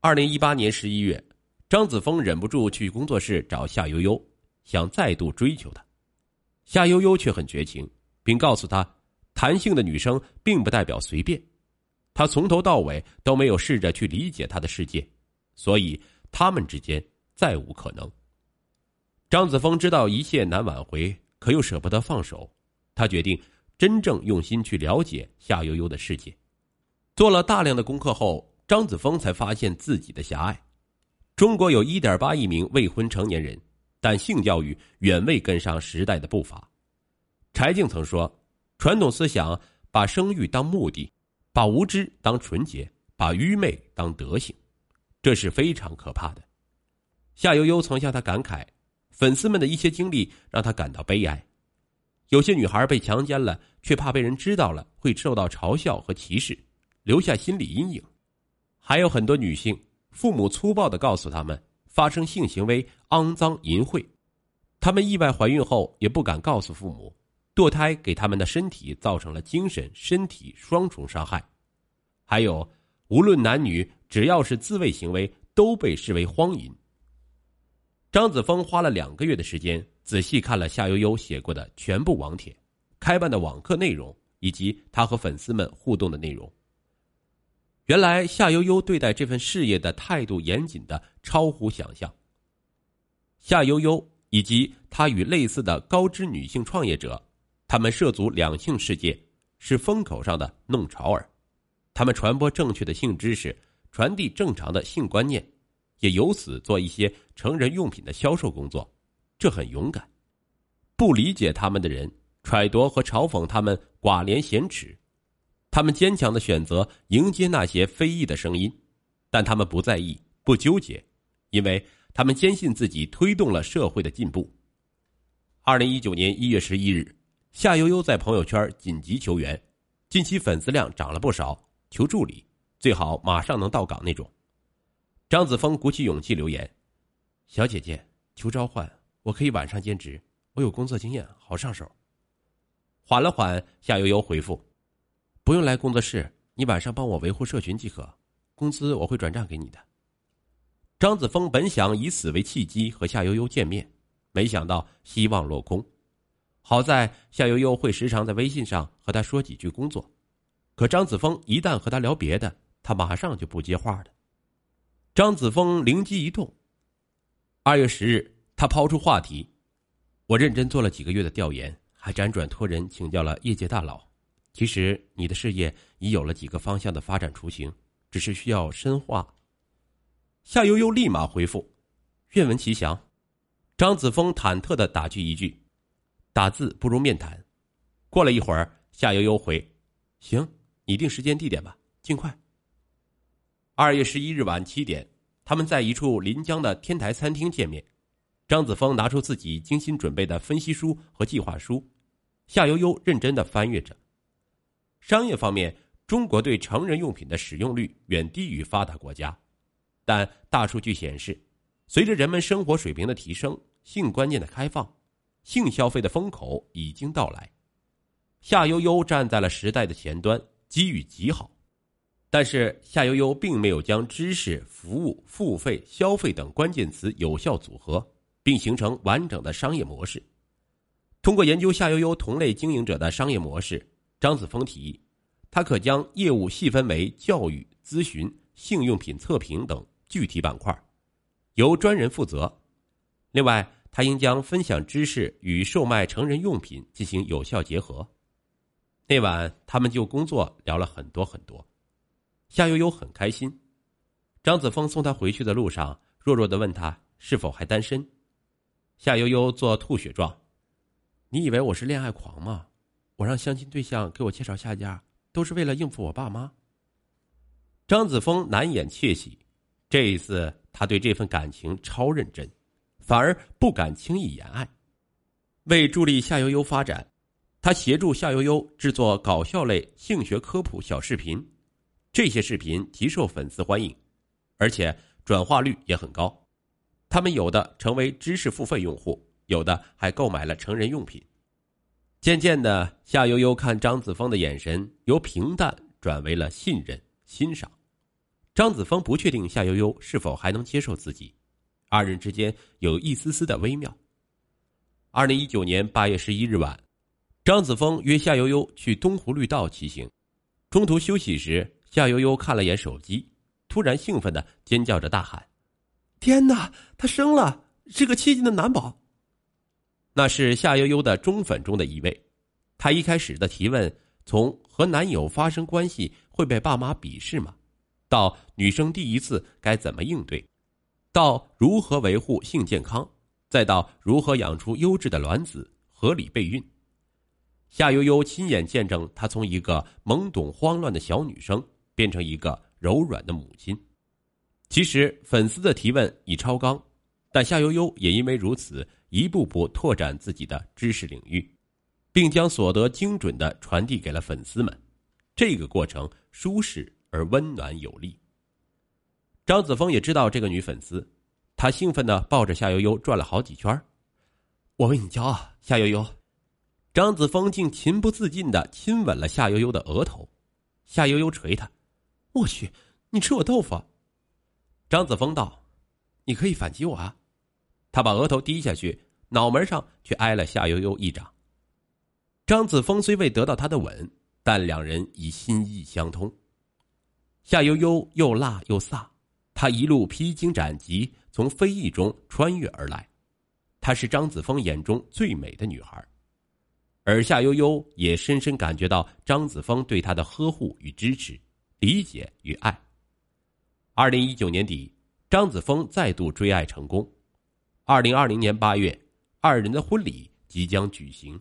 二零一八年十一月，张子枫忍不住去工作室找夏悠悠，想再度追求她。夏悠悠却很绝情，并告诉他，弹性的女生并不代表随便。他从头到尾都没有试着去理解她的世界，所以他们之间再无可能。张子枫知道一切难挽回，可又舍不得放手，他决定真正用心去了解夏悠悠的世界。做了大量的功课后。张子枫才发现自己的狭隘。中国有一点八亿名未婚成年人，但性教育远未跟上时代的步伐。柴静曾说：“传统思想把生育当目的，把无知当纯洁，把愚昧当德行，这是非常可怕的。”夏悠悠曾向他感慨，粉丝们的一些经历让他感到悲哀。有些女孩被强奸了，却怕被人知道了会受到嘲笑和歧视，留下心理阴影。还有很多女性，父母粗暴的告诉他们发生性行为肮脏淫秽，她们意外怀孕后也不敢告诉父母，堕胎给他们的身体造成了精神、身体双重伤害。还有，无论男女，只要是自慰行为都被视为荒淫。张子枫花了两个月的时间，仔细看了夏悠悠写过的全部网帖、开办的网课内容以及他和粉丝们互动的内容。原来夏悠悠对待这份事业的态度严谨的超乎想象。夏悠悠以及她与类似的高知女性创业者，他们涉足两性世界，是风口上的弄潮儿。他们传播正确的性知识，传递正常的性观念，也由此做一些成人用品的销售工作，这很勇敢。不理解他们的人，揣度和嘲讽他们寡廉鲜耻。他们坚强的选择迎接那些非议的声音，但他们不在意、不纠结，因为他们坚信自己推动了社会的进步。二零一九年一月十一日，夏悠悠在朋友圈紧急求援，近期粉丝量涨了不少，求助理，最好马上能到岗那种。张子枫鼓起勇气留言：“小姐姐，求召唤，我可以晚上兼职，我有工作经验，好上手。”缓了缓，夏悠悠回复。不用来工作室，你晚上帮我维护社群即可，工资我会转账给你的。张子枫本想以此为契机和夏悠悠见面，没想到希望落空。好在夏悠悠会时常在微信上和他说几句工作，可张子枫一旦和他聊别的，他马上就不接话的。张子枫灵机一动，二月十日，他抛出话题：“我认真做了几个月的调研，还辗转托人请教了业界大佬。”其实你的事业已有了几个方向的发展雏形，只是需要深化。夏悠悠立马回复：“愿闻其详。”张子枫忐忑的打句一句：“打字不如面谈。”过了一会儿，夏悠悠回：“行，你定时间地点吧，尽快。”二月十一日晚七点，他们在一处临江的天台餐厅见面。张子枫拿出自己精心准备的分析书和计划书，夏悠悠认真的翻阅着。商业方面，中国对成人用品的使用率远低于发达国家，但大数据显示，随着人们生活水平的提升，性观念的开放，性消费的风口已经到来。夏悠悠站在了时代的前端，机遇极好。但是夏悠悠并没有将知识、服务、付费、消费等关键词有效组合，并形成完整的商业模式。通过研究夏悠悠同类经营者的商业模式。张子枫提议，他可将业务细分为教育、咨询、性用品测评等具体板块，由专人负责。另外，他应将分享知识与售卖成人用品进行有效结合。那晚，他们就工作聊了很多很多。夏悠悠很开心。张子枫送她回去的路上，弱弱的问他是否还单身。夏悠悠做吐血状：“你以为我是恋爱狂吗？”我让相亲对象给我介绍下家，都是为了应付我爸妈。张子枫难掩窃喜，这一次他对这份感情超认真，反而不敢轻易言爱。为助力夏悠悠发展，他协助夏悠悠制作搞笑类性学科普小视频，这些视频极受粉丝欢迎，而且转化率也很高。他们有的成为知识付费用户，有的还购买了成人用品。渐渐的，夏悠悠看张子枫的眼神由平淡转为了信任、欣赏。张子枫不确定夏悠悠是否还能接受自己，二人之间有一丝丝的微妙。二零一九年八月十一日晚，张子枫约夏悠悠去东湖绿道骑行，中途休息时，夏悠悠看了眼手机，突然兴奋的尖叫着大喊：“天哪，她生了，是个七斤的男宝！”那是夏悠悠的忠粉中的一位。她一开始的提问，从和男友发生关系会被爸妈鄙视吗？到女生第一次该怎么应对，到如何维护性健康，再到如何养出优质的卵子，合理备孕。夏悠悠亲眼见证她从一个懵懂慌乱的小女生变成一个柔软的母亲。其实粉丝的提问已超纲，但夏悠悠也因为如此，一步步拓展自己的知识领域，并将所得精准的传递给了粉丝们。这个过程舒适。而温暖有力。张子枫也知道这个女粉丝，他兴奋的抱着夏悠悠转了好几圈。我为你骄傲，夏悠悠。张子枫竟情不自禁的亲吻了夏悠悠的额头。夏悠悠捶他：“我去，你吃我豆腐！”张子枫道：“你可以反击我啊！”他把额头低下去，脑门上却挨了夏悠悠一掌。张子枫虽未得到他的吻，但两人已心意相通。夏悠悠又辣又飒，她一路披荆斩棘，从非议中穿越而来。她是张子枫眼中最美的女孩，而夏悠悠也深深感觉到张子枫对她的呵护与支持、理解与爱。二零一九年底，张子枫再度追爱成功。二零二零年八月，二人的婚礼即将举行。